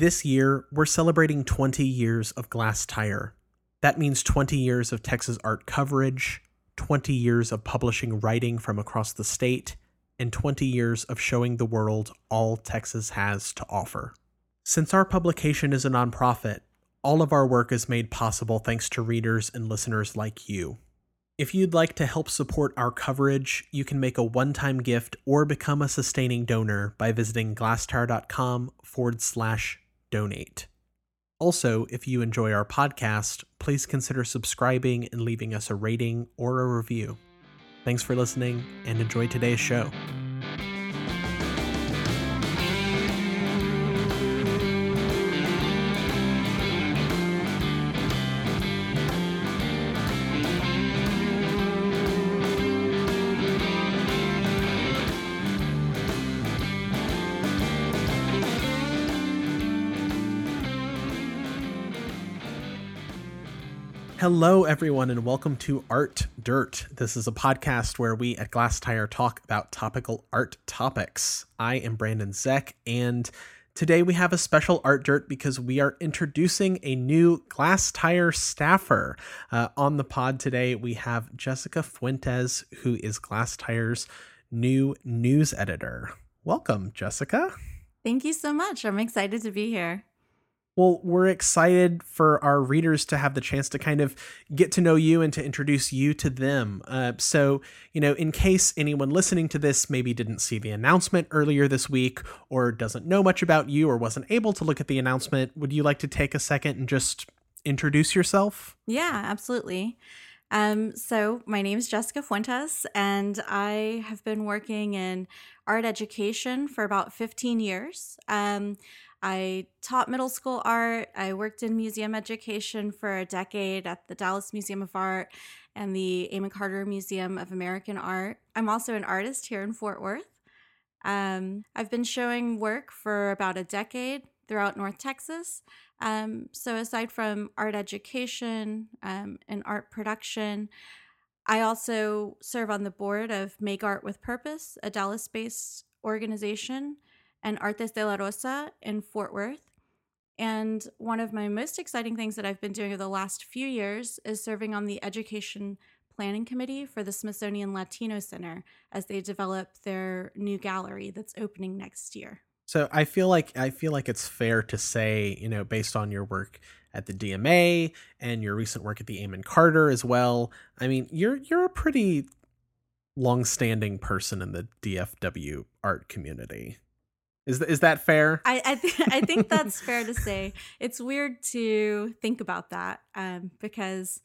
This year, we're celebrating 20 years of Glasstire. That means 20 years of Texas art coverage, 20 years of publishing writing from across the state, and 20 years of showing the world all Texas has to offer. Since our publication is a nonprofit, all of our work is made possible thanks to readers and listeners like you. If you'd like to help support our coverage, you can make a one time gift or become a sustaining donor by visiting glasstire.com forward slash donate. Also, if you enjoy our podcast, please consider subscribing and leaving us a rating or a review. Thanks for listening and enjoy today's show. Hello, everyone, and welcome to Art Dirt. This is a podcast where we at Glasstire talk about topical art topics. I am Brandon Zech, and today we have a special Art Dirt because we are introducing a new Glasstire staffer. Uh, on the pod today, we have Jessica Fuentes, who is Glasstire's new news editor. Welcome, Jessica. Thank you so much. I'm excited to be here. Well, we're excited for our readers to have the chance to kind of get to know you and to introduce you to them. Uh, so, you know, in case anyone listening to this maybe didn't see the announcement earlier this week or doesn't know much about you or wasn't able to look at the announcement, would you like to take a second and just introduce yourself? Yeah, absolutely. Um, so, my name is Jessica Fuentes, and I have been working in art education for about 15 years. Um, I taught middle school art. I worked in museum education for a decade at the Dallas Museum of Art and the Amon Carter Museum of American Art. I'm also an artist here in Fort Worth. Um, I've been showing work for about a decade throughout North Texas. Um, so, aside from art education um, and art production, I also serve on the board of Make Art with Purpose, a Dallas based organization and Artes de la Rosa in Fort Worth. And one of my most exciting things that I've been doing over the last few years is serving on the Education Planning Committee for the Smithsonian Latino Center as they develop their new gallery that's opening next year. So I feel like I feel like it's fair to say, you know, based on your work at the DMA and your recent work at the Amon Carter as well. I mean, you're you're a pretty long-standing person in the DFW art community. Is is that fair? I I, th- I think that's fair to say. It's weird to think about that um, because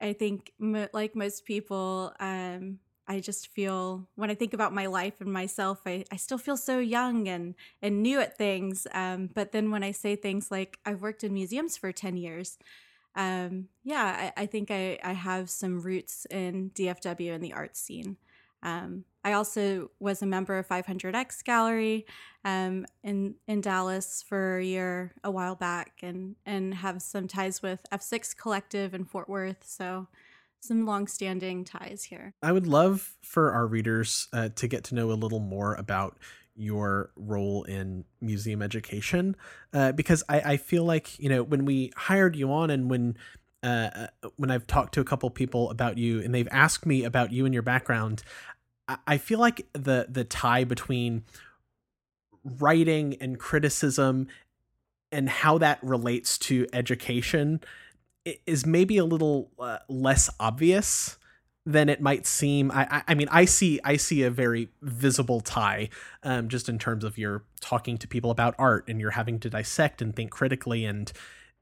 I think mo- like most people, um, I just feel when I think about my life and myself, I, I still feel so young and and new at things. Um, but then when I say things like I've worked in museums for ten years, um, yeah, I, I think I, I have some roots in DFW and the art scene. Um, I also was a member of 500X Gallery um, in in Dallas for a year a while back, and and have some ties with F6 Collective in Fort Worth. So some long-standing ties here. I would love for our readers uh, to get to know a little more about your role in museum education, uh, because I, I feel like you know when we hired you on and when uh, uh, when I've talked to a couple people about you and they've asked me about you and your background, I, I feel like the the tie between writing and criticism and how that relates to education is maybe a little uh, less obvious than it might seem. I, I, mean, I see I see a very visible tie, um, just in terms of you're talking to people about art and you're having to dissect and think critically and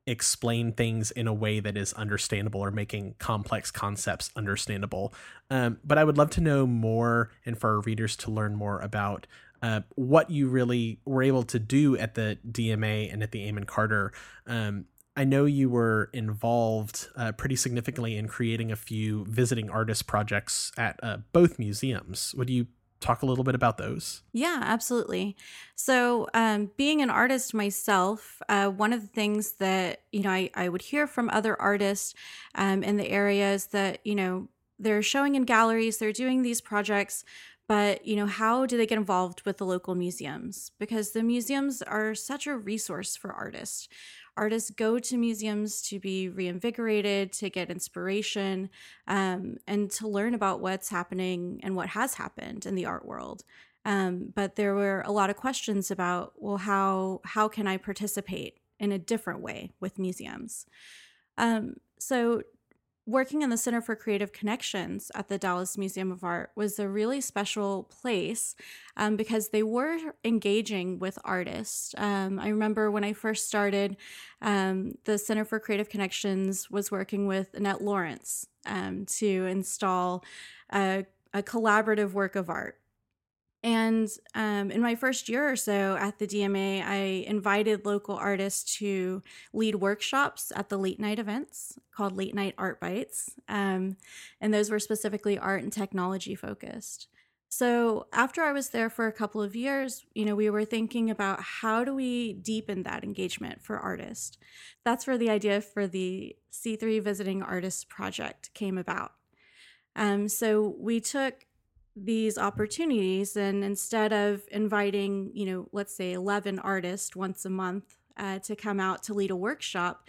explain things in a way that is understandable or making complex concepts understandable. Um, but I would love to know more and for our readers to learn more about uh, what you really were able to do at the DMA and at the Amon Carter. Um, I know you were involved uh, pretty significantly in creating a few visiting artist projects at uh, both museums. Would you talk a little bit about those? Yeah, absolutely. So, um, being an artist myself, uh, one of the things that you know I, I would hear from other artists um, in the area is that you know they're showing in galleries, they're doing these projects, but you know how do they get involved with the local museums because the museums are such a resource for artists artists go to museums to be reinvigorated to get inspiration um, and to learn about what's happening and what has happened in the art world. Um, but there were a lot of questions about well how how can i participate in a different way with museums? Um, so working in the Center for Creative Connections at the Dallas Museum of Art was a really special place um, because they were engaging with artists. Um, I remember when I first started, um, the Center for Creative Connections was working with Annette Lawrence um, to install a, a collaborative work of art and um, in my first year or so at the DMA, I invited local artists to lead workshops at the late night events called Late Night Art Bites. Um, and those were specifically art and technology focused. So after I was there for a couple of years, you know, we were thinking about how do we deepen that engagement for artists. That's where the idea for the C3 Visiting Artists Project came about. Um, so we took these opportunities and instead of inviting you know let's say 11 artists once a month uh, to come out to lead a workshop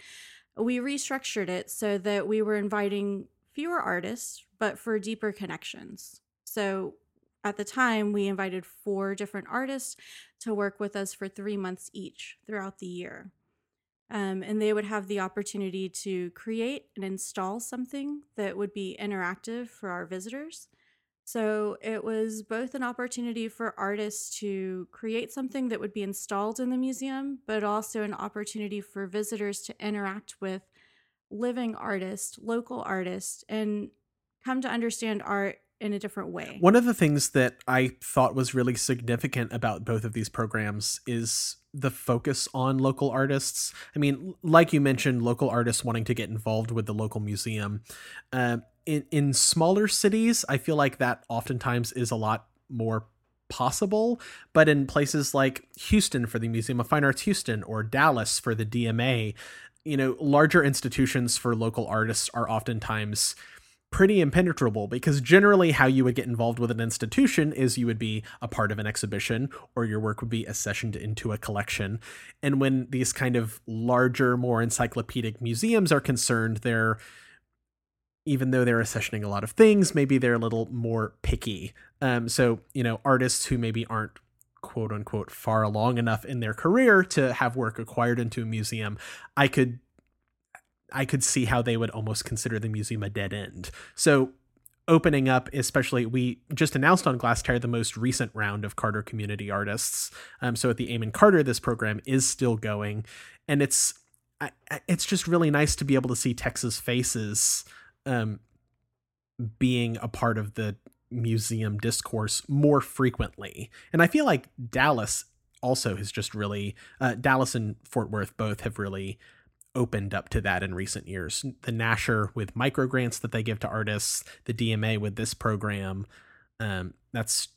we restructured it so that we were inviting fewer artists but for deeper connections. So at the time we invited four different artists to work with us for three months each throughout the year. Um, and they would have the opportunity to create and install something that would be interactive for our visitors so it was both an opportunity for artists to create something that would be installed in the museum, but also an opportunity for visitors to interact with living artists, local artists, and come to understand art in a different way. One of the things that I thought was really significant about both of these programs is the focus on local artists. I mean, like you mentioned, local artists wanting to get involved with the local museum. Uh, in in smaller cities, I feel like that oftentimes is a lot more possible. But in places like Houston for the Museum of Fine Arts Houston or Dallas for the DMA, you know, larger institutions for local artists are oftentimes pretty impenetrable because generally how you would get involved with an institution is you would be a part of an exhibition or your work would be accessioned into a collection and when these kind of larger more encyclopedic museums are concerned they're even though they're accessioning a lot of things maybe they're a little more picky um, so you know artists who maybe aren't quote unquote far along enough in their career to have work acquired into a museum i could I could see how they would almost consider the museum a dead end. So opening up, especially we just announced on Glasstire the most recent round of Carter community artists. Um, so at the Amon Carter, this program is still going, and it's it's just really nice to be able to see Texas faces um, being a part of the museum discourse more frequently. And I feel like Dallas also has just really uh, Dallas and Fort Worth both have really opened up to that in recent years. The Nasher with micro grants that they give to artists, the DMA with this program. Um, that's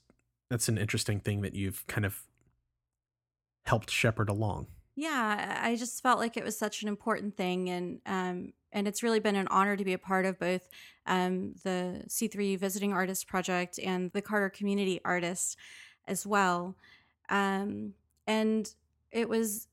that's an interesting thing that you've kind of helped shepherd along. Yeah, I just felt like it was such an important thing, and um, and it's really been an honor to be a part of both um, the C3 Visiting Artist Project and the Carter Community Artist as well. Um, and it was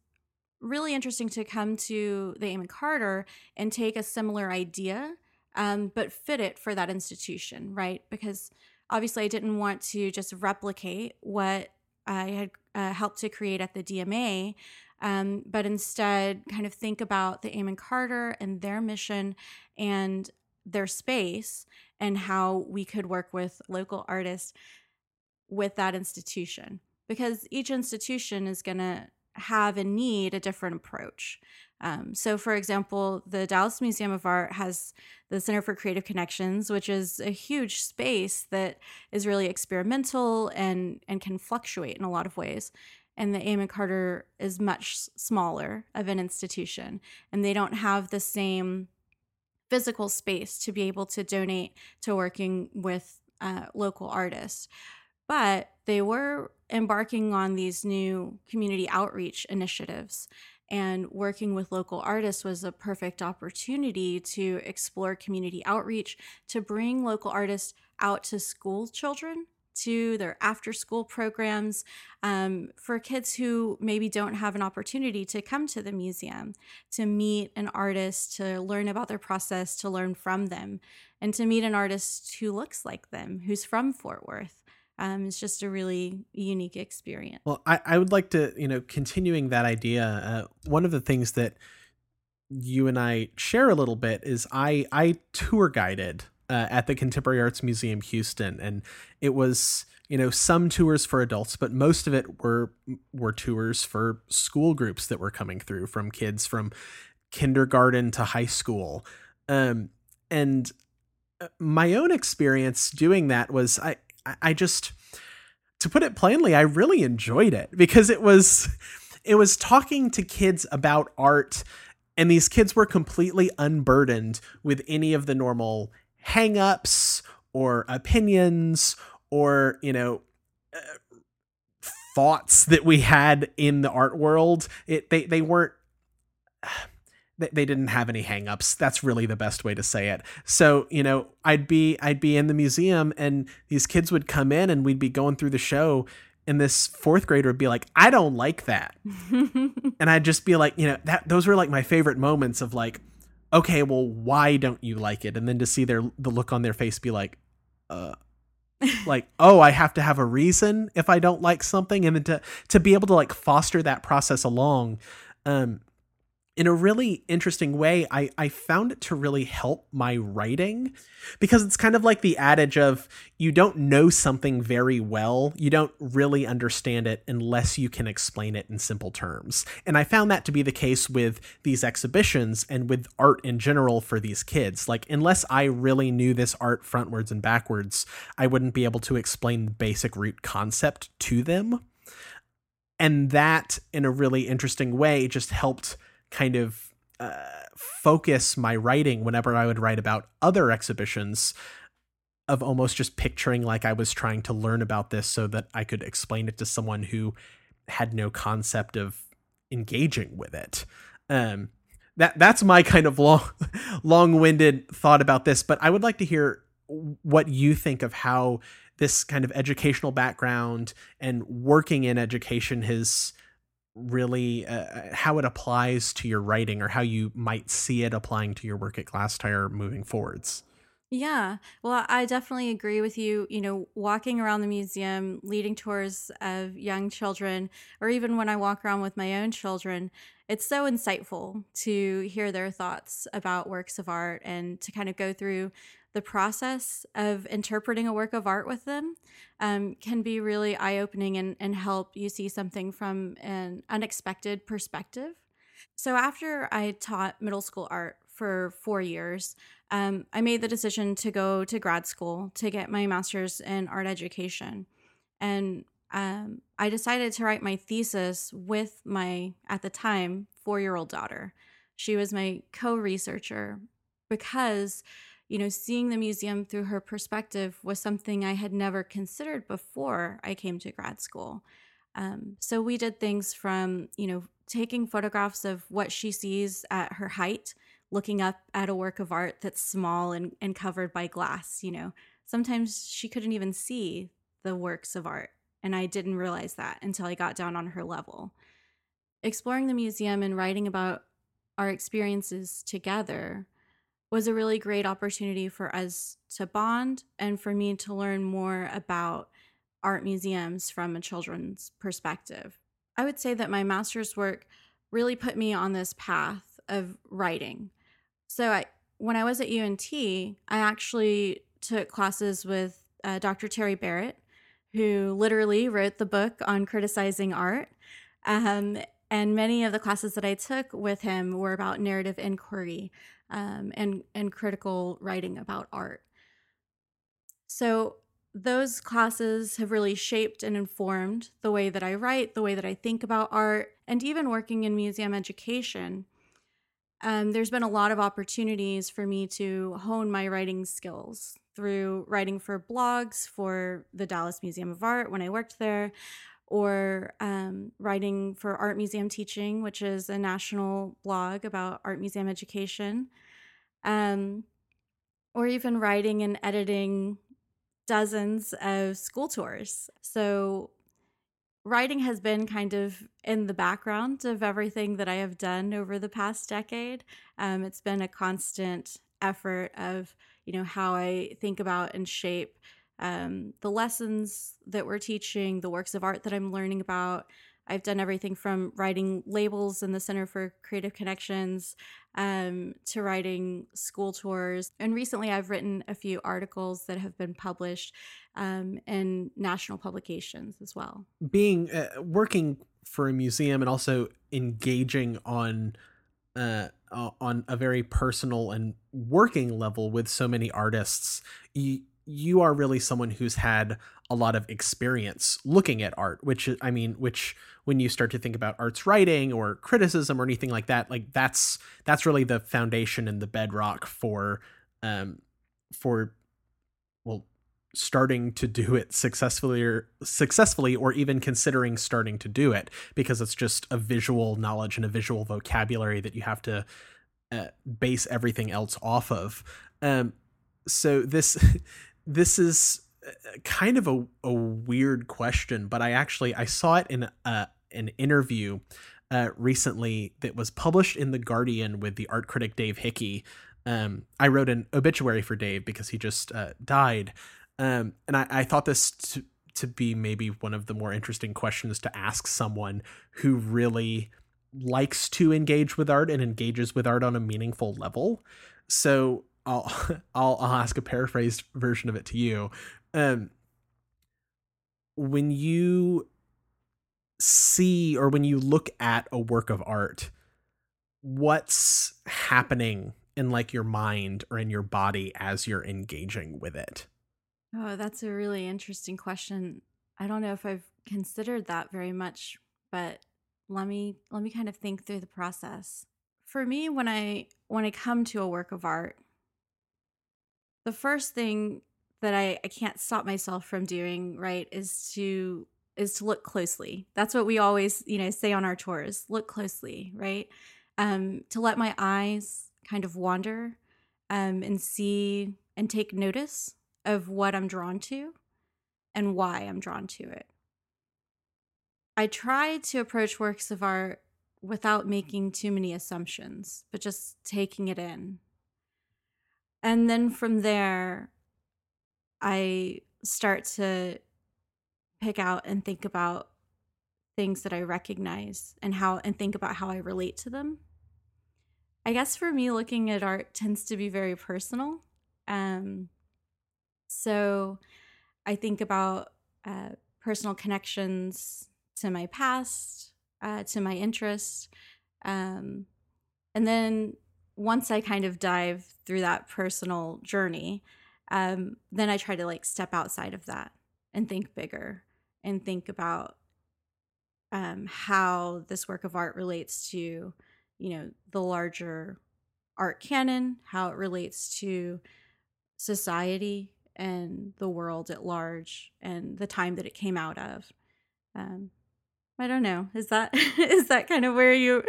really interesting to come to the Amon Carter and take a similar idea, um, but fit it for that institution, right? Because obviously, I didn't want to just replicate what I had uh, helped to create at the DMA, um, but instead kind of think about the Amon Carter and their mission and their space and how we could work with local artists with that institution because each institution is going to have and need a different approach. Um, so, for example, the Dallas Museum of Art has the Center for Creative Connections, which is a huge space that is really experimental and and can fluctuate in a lot of ways. And the Amon Carter is much smaller of an institution, and they don't have the same physical space to be able to donate to working with uh, local artists. But they were embarking on these new community outreach initiatives. And working with local artists was a perfect opportunity to explore community outreach, to bring local artists out to school children to, their after school programs um, for kids who maybe don't have an opportunity to come to the museum, to meet an artist, to learn about their process, to learn from them, and to meet an artist who looks like them, who's from Fort Worth. Um, it's just a really unique experience. Well, I, I would like to, you know, continuing that idea. Uh, one of the things that you and I share a little bit is I I tour guided uh, at the Contemporary Arts Museum Houston, and it was you know some tours for adults, but most of it were were tours for school groups that were coming through from kids from kindergarten to high school, um, and uh, my own experience doing that was I I just to put it plainly, I really enjoyed it because it was it was talking to kids about art and these kids were completely unburdened with any of the normal hangups or opinions or you know uh, thoughts that we had in the art world. It they they weren't they, they didn't have any hangups. That's really the best way to say it. So you know i'd be i'd be in the museum and these kids would come in and we'd be going through the show and this fourth grader would be like i don't like that. And i'd just be like you know that those were like my favorite moments of like okay, well, why don't you like it? And then to see their the look on their face be like, uh, like, oh, I have to have a reason if I don't like something, and then to to be able to like foster that process along, um, in a really interesting way, I, I found it to really help my writing because it's kind of like the adage of you don't know something very well, you don't really understand it unless you can explain it in simple terms. And I found that to be the case with these exhibitions and with art in general for these kids. Like, unless I really knew this art frontwards and backwards, I wouldn't be able to explain the basic root concept to them. And that, in a really interesting way, just helped kind of uh, focus my writing whenever I would write about other exhibitions of almost just picturing like I was trying to learn about this so that I could explain it to someone who had no concept of engaging with it. Um, that that's my kind of long long-winded thought about this, but I would like to hear what you think of how this kind of educational background and working in education has really uh, uh, how it applies to your writing or how you might see it applying to your work at Glasstire moving forwards. Yeah. Well, I definitely agree with you. You know, walking around the museum, leading tours of young children, or even when I walk around with my own children, it's so insightful to hear their thoughts about works of art and to kind of go through the process of interpreting a work of art with them um, can be really eye opening and, and help you see something from an unexpected perspective. So, after I taught middle school art for four years, um, I made the decision to go to grad school to get my master's in art education. And um, I decided to write my thesis with my, at the time, four year old daughter. She was my co researcher because you know, seeing the museum through her perspective was something I had never considered before I came to grad school. Um, so we did things from, you know, taking photographs of what she sees at her height, looking up at a work of art that's small and, and covered by glass. You know, sometimes she couldn't even see the works of art. And I didn't realize that until I got down on her level. Exploring the museum and writing about our experiences together was a really great opportunity for us to bond and for me to learn more about art museums from a children's perspective. I would say that my master's work really put me on this path of writing. So I, when I was at UNT, I actually took classes with uh, Dr. Terry Barrett, who literally wrote the book on criticizing art. Um, and many of the classes that I took with him were about narrative inquiry um, and and critical writing about art. So those classes have really shaped and informed the way that I write, the way that I think about art, and even working in museum education. Um, there's been a lot of opportunities for me to hone my writing skills through writing for blogs for the Dallas Museum of Art when I worked there, or um, writing for Art Museum Teaching, which is a national blog about art museum education, um, or even writing and editing dozens of school tours. So writing has been kind of in the background of everything that I have done over the past decade. Um, it's been a constant effort of, you know, how I think about and shape um, the lessons that we're teaching, the works of art that I'm learning about. I've done everything from writing labels in the Center for Creative Connections um, to writing school tours. And recently, I've written a few articles that have been published um, in national publications as well. Being uh, working for a museum and also engaging on uh, on a very personal and working level with so many artists, you, you are really someone who's had a lot of experience looking at art, which I mean, which when you start to think about arts writing or criticism or anything like that, like that's that's really the foundation and the bedrock for um for well starting to do it successfully or successfully or even considering starting to do it because it's just a visual knowledge and a visual vocabulary that you have to uh, base everything else off of. Um so this this is uh, kind of a, a weird question but i actually i saw it in a, an interview uh, recently that was published in the Guardian with the art critic Dave Hickey. Um, I wrote an obituary for Dave because he just uh, died, um, and I, I, thought this to, to be maybe one of the more interesting questions to ask someone who really likes to engage with art and engages with art on a meaningful level. So I'll I'll, I'll ask a paraphrased version of it to you. Um, when you see or when you look at a work of art, what's happening in like your mind or in your body as you're engaging with it? Oh, that's a really interesting question. I don't know if I've considered that very much, but let me let me kind of think through the process. For me, when I when I come to a work of art, the first thing that I, I can't stop myself from doing, right, is to is to look closely. That's what we always, you know, say on our tours. Look closely, right? Um, to let my eyes kind of wander um, and see and take notice of what I'm drawn to and why I'm drawn to it. I try to approach works of art without making too many assumptions, but just taking it in. And then from there, I start to pick out and think about things that I recognize and how and think about how I relate to them. I guess for me, looking at art tends to be very personal. Um, so I think about uh, personal connections to my past, uh, to my interests. Um, and then once I kind of dive through that personal journey, um, then I try to like step outside of that and think bigger and think about um, how this work of art relates to, you know, the larger art canon, how it relates to society and the world at large, and the time that it came out of. Um, I don't know. Is that is that kind of where you?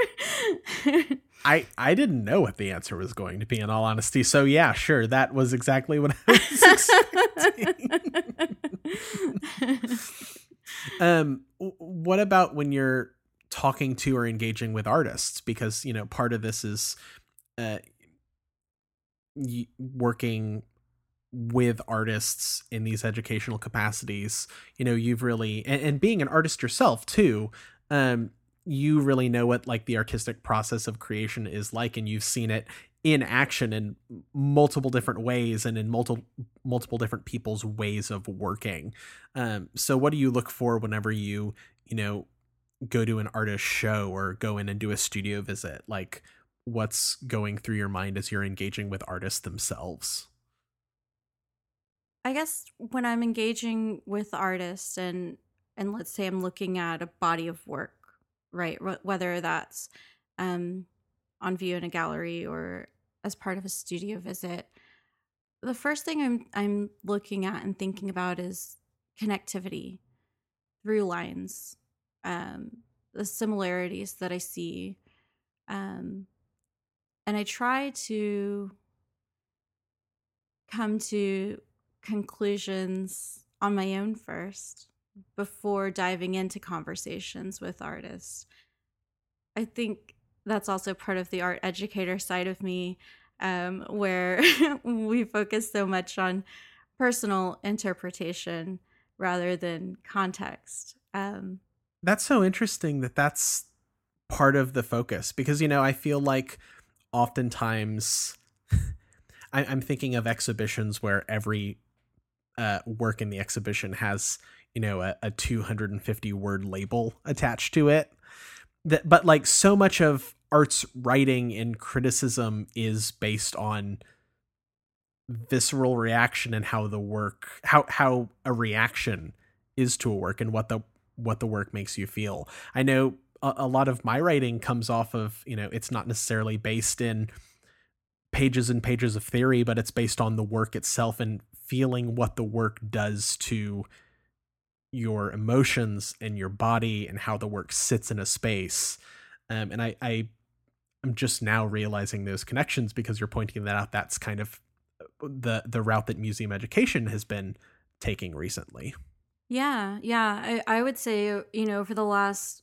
I I didn't know what the answer was going to be. In all honesty, so yeah, sure, that was exactly what I was expecting. um, what about when you're talking to or engaging with artists? Because you know, part of this is uh, working with artists in these educational capacities. You know, you've really and, and being an artist yourself too. Um, you really know what like the artistic process of creation is like and you've seen it in action in multiple different ways and in multiple multiple different people's ways of working. Um, so what do you look for whenever you you know go to an artist show or go in and do a studio visit? Like what's going through your mind as you're engaging with artists themselves? I guess when I'm engaging with artists and and let's say I'm looking at a body of work, right? Whether that's um, on view in a gallery or as part of a studio visit, the first thing I'm I'm looking at and thinking about is connectivity, through lines, um, the similarities that I see, um, and I try to come to conclusions on my own first before diving into conversations with artists. I think that's also part of the art educator side of me, um, where we focus so much on personal interpretation rather than context. Um, that's so interesting that that's part of the focus because, you know, I feel like oftentimes I, am thinking of exhibitions where every uh, work in the exhibition has you know a, a 250 word label attached to it. That but like so much of art's writing and criticism is based on visceral reaction and how the work how how a reaction is to a work and what the what the work makes you feel. I know a, a lot of my writing comes off of you know it's not necessarily based in pages and pages of theory but it's based on the work itself and feeling what the work does to your emotions and your body and how the work sits in a space. Um, and I, I am just now realizing those connections because you're pointing that out. That's kind of uh, the the route that museum education has been taking recently. Yeah, yeah. I, I would say, you know, for the last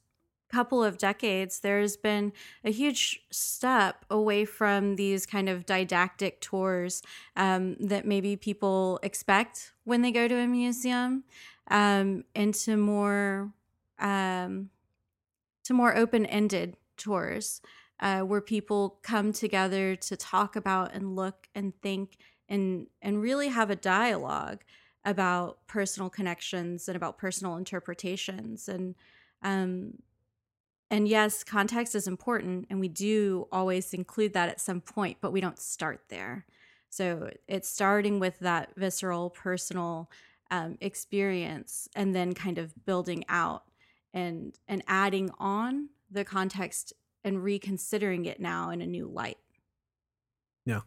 couple of decades, there's been a huge step away from these kind of didactic tours um, that maybe people expect when they go to a museum um, into more um, to more open-ended tours uh, where people come together to talk about and look and think and and really have a dialogue about personal connections and about personal interpretations. And um, and yes context is important and we do always include that at some point but we don't start there. So it's starting with that visceral personal um, experience and then kind of building out and and adding on the context and reconsidering it now in a new light. Yeah.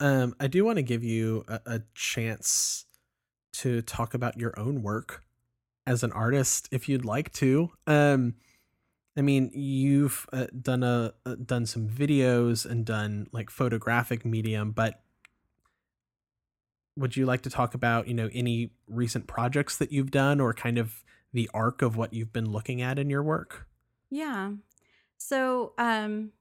Um i do want to give you a, a chance to talk about your own work as an artist if you'd like to. Um I mean, you've uh, done a uh, done some videos and done like photographic medium, but would you like to talk about you know any recent projects that you've done or kind of the arc of what you've been looking at in your work? Yeah. So um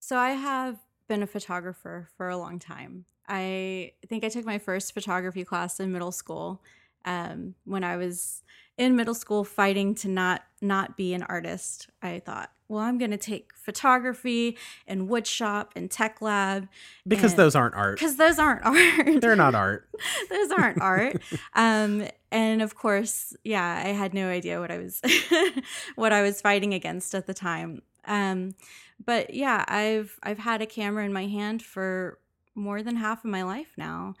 so i have been a photographer for a long time. I think i took my first photography class in middle school um, when i was in middle school fighting to not not be an artist i thought well, I'm going to take photography and woodshop and tech lab because those aren't art. Because those aren't art. They're not art. those aren't art. Um, and of course, yeah, I had no idea what I was what I was fighting against at the time. Um, but yeah, I've I've had a camera in my hand for more than half of my life now,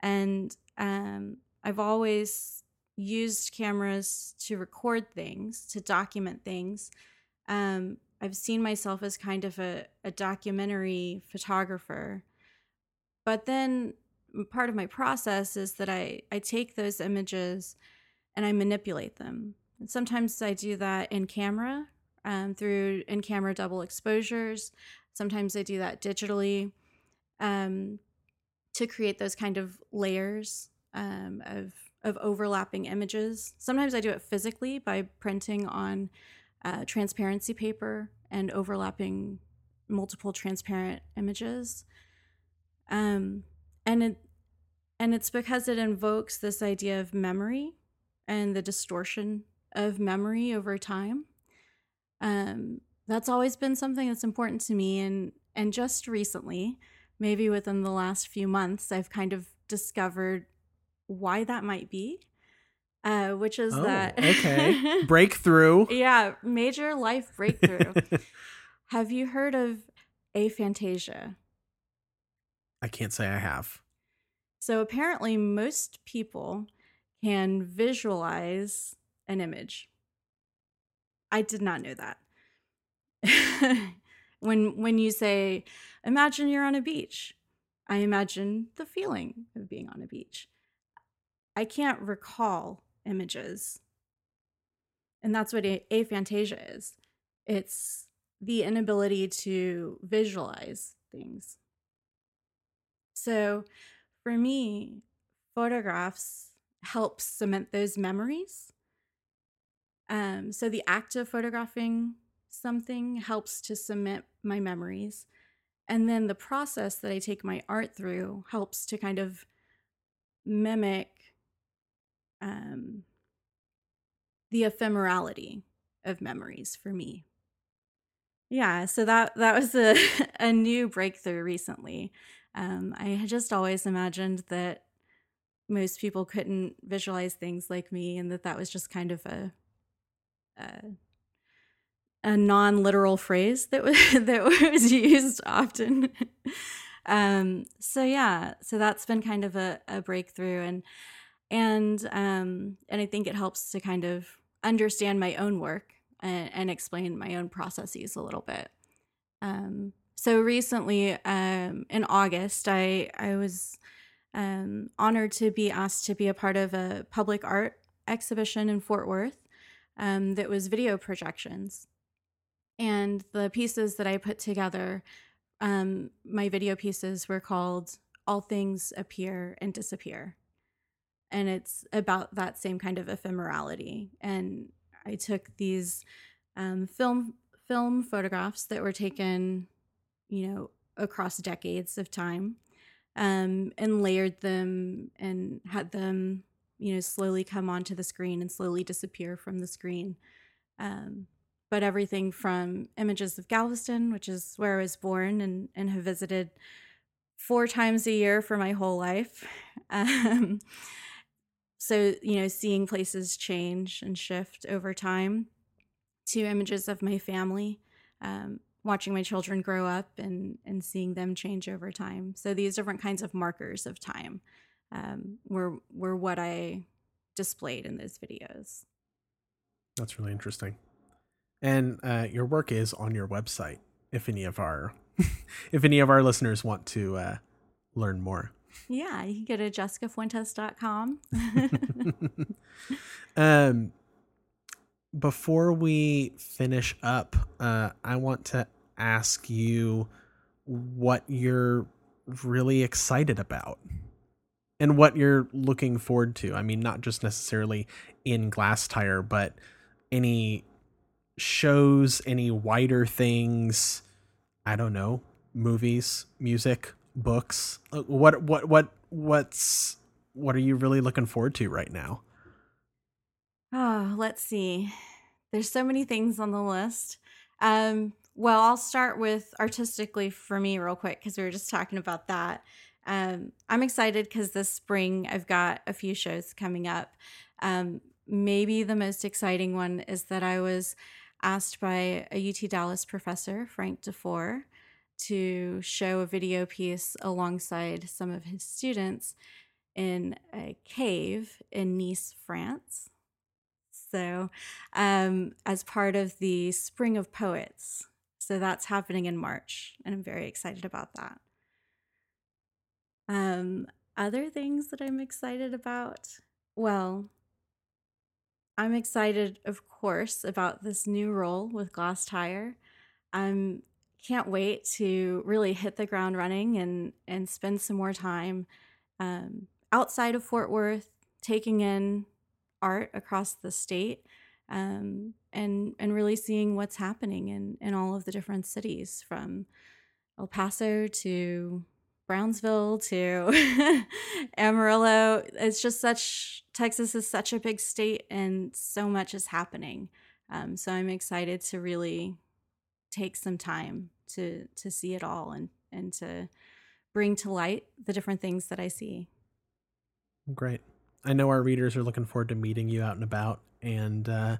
and um, I've always used cameras to record things, to document things um, I've seen myself as kind of a, a documentary photographer. But then part of my process is that I, I take those images and I manipulate them. And sometimes I do that in camera um, through in camera double exposures. Sometimes I do that digitally um, to create those kind of layers um, of, of overlapping images. Sometimes I do it physically by printing on uh, transparency paper and overlapping multiple transparent images. Um, and it and it's because it invokes this idea of memory and the distortion of memory over time. Um, that's always been something that's important to me, and and just recently, maybe within the last few months, I've kind of discovered why that might be uh, which is oh, that okay breakthrough. Yeah, major life breakthrough. have you heard of aphantasia? I can't say I have. So apparently, most people can visualize an image. I did not know that. when when you say, "Imagine you're on a beach," I imagine the feeling of being on a beach. I can't recall images. And that's what aphantasia is it's the inability to visualize things. So for me, photographs help cement those memories. Um, so the act of photographing something helps to cement my memories. And then the process that I take my art through helps to kind of mimic um, the ephemerality of memories for me. Yeah, so that that was a, a new breakthrough recently. Um, I had just always imagined that most people couldn't visualize things like me, and that that was just kind of a a, a non-literal phrase that was that was used often. um, so yeah, so that's been kind of a, a breakthrough, and and um, and I think it helps to kind of understand my own work and, and explain my own processes a little bit. Um, so recently, um, in August, I I was um, honored to be asked to be a part of a public art exhibition in Fort Worth um, that was video projections, and the pieces that I put together, um, my video pieces were called "All Things Appear and Disappear." And it's about that same kind of ephemerality. And I took these um, film film photographs that were taken, you know, across decades of time, um, and layered them and had them, you know, slowly come onto the screen and slowly disappear from the screen. Um, but everything from images of Galveston, which is where I was born and, and have visited four times a year for my whole life. Um, so, you know, seeing places change and shift over time to images of my family, um, watching my children grow up and, and seeing them change over time. So, these different kinds of markers of time um, were, were what I displayed in those videos. That's really interesting. And uh, your work is on your website. If any of our if any of our listeners want to uh, learn more. Yeah, you can go to jessicafuentes.com. um, before we finish up, uh, I want to ask you what you're really excited about and what you're looking forward to. I mean, not just necessarily in Glasstire, but any shows, any wider things. I don't know, movies, music, books. Uh, what what what what's what are you really looking forward to right now? Oh, let's see. There's so many things on the list. Um, well, I'll start with artistically for me real quick because we were just talking about that. Um, I'm excited because this spring I've got a few shows coming up. Um, maybe the most exciting one is that I was asked by a UT Dallas professor, Frank Dufour, to show a video piece alongside some of his students in a cave in Nice, France. So, um, as part of the Spring of Poets. So, that's happening in March, and I'm very excited about that. Um, other things that I'm excited about? Well, I'm excited, of course, about this new role with Glasstire. I'm can't wait to really hit the ground running and and spend some more time um, outside of Fort Worth, taking in art across the state, um, and and really seeing what's happening in in all of the different cities, from El Paso to Brownsville to Amarillo. It's just such Texas is such a big state, and so much is happening. Um, so I'm excited to really take some time to to see it all and and to bring to light the different things that I see. Great. I know our readers are looking forward to meeting you out and about and uh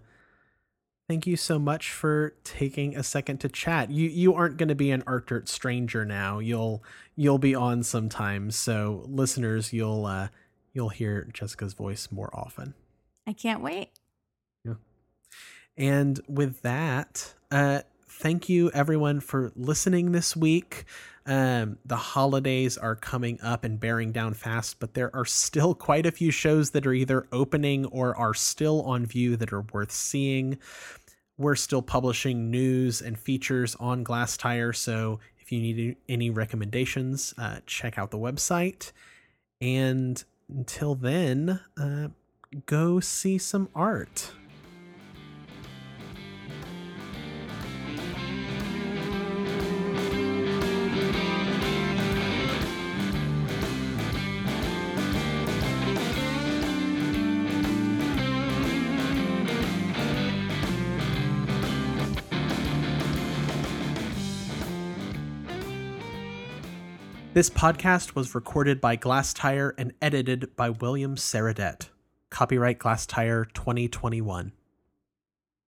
thank you so much for taking a second to chat. You you aren't going to be an art dirt stranger now. You'll you'll be on sometimes. So listeners, you'll uh you'll hear Jessica's voice more often. I can't wait. Yeah. And with that, uh thank you everyone for listening this week. Um, the holidays are coming up and bearing down fast, but there are still quite a few shows that are either opening or are still on view that are worth seeing. We're still publishing news and features on Glasstire, so if you need any recommendations, uh, check out the website. And until then, uh, go see some art. This podcast was recorded by Glasstire and edited by William Sarradet. Copyright Glasstire 2021.